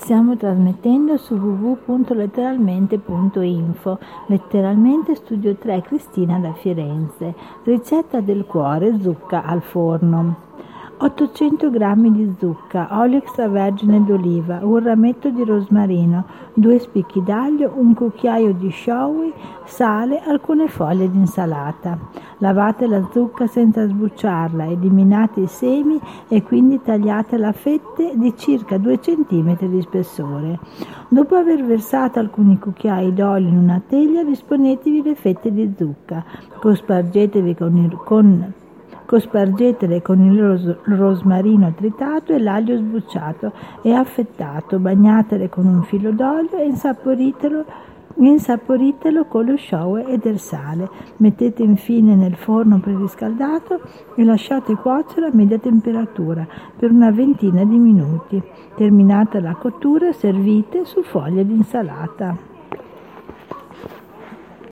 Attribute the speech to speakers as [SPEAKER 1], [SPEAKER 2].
[SPEAKER 1] Stiamo trasmettendo su www.letteralmente.info, letteralmente Studio 3 Cristina da Firenze. Ricetta del cuore zucca al forno. 800 g di zucca, olio extravergine d'oliva, un rametto di rosmarino, due spicchi d'aglio, un cucchiaio di showy, sale, alcune foglie di insalata. Lavate la zucca senza sbucciarla, eliminate i semi e quindi tagliatela a fette di circa 2 cm di spessore. Dopo aver versato alcuni cucchiai d'olio in una teglia, disponetevi le fette di zucca, cospargetevi con, il, con Cospargetele con il ros- rosmarino tritato e l'aglio sbucciato e affettato, bagnatele con un filo d'olio e insaporitelo Insaporitelo con lo shower e del sale. Mettete infine nel forno preriscaldato e lasciate cuocere a media temperatura per una ventina di minuti. Terminata la cottura, servite su foglie di insalata.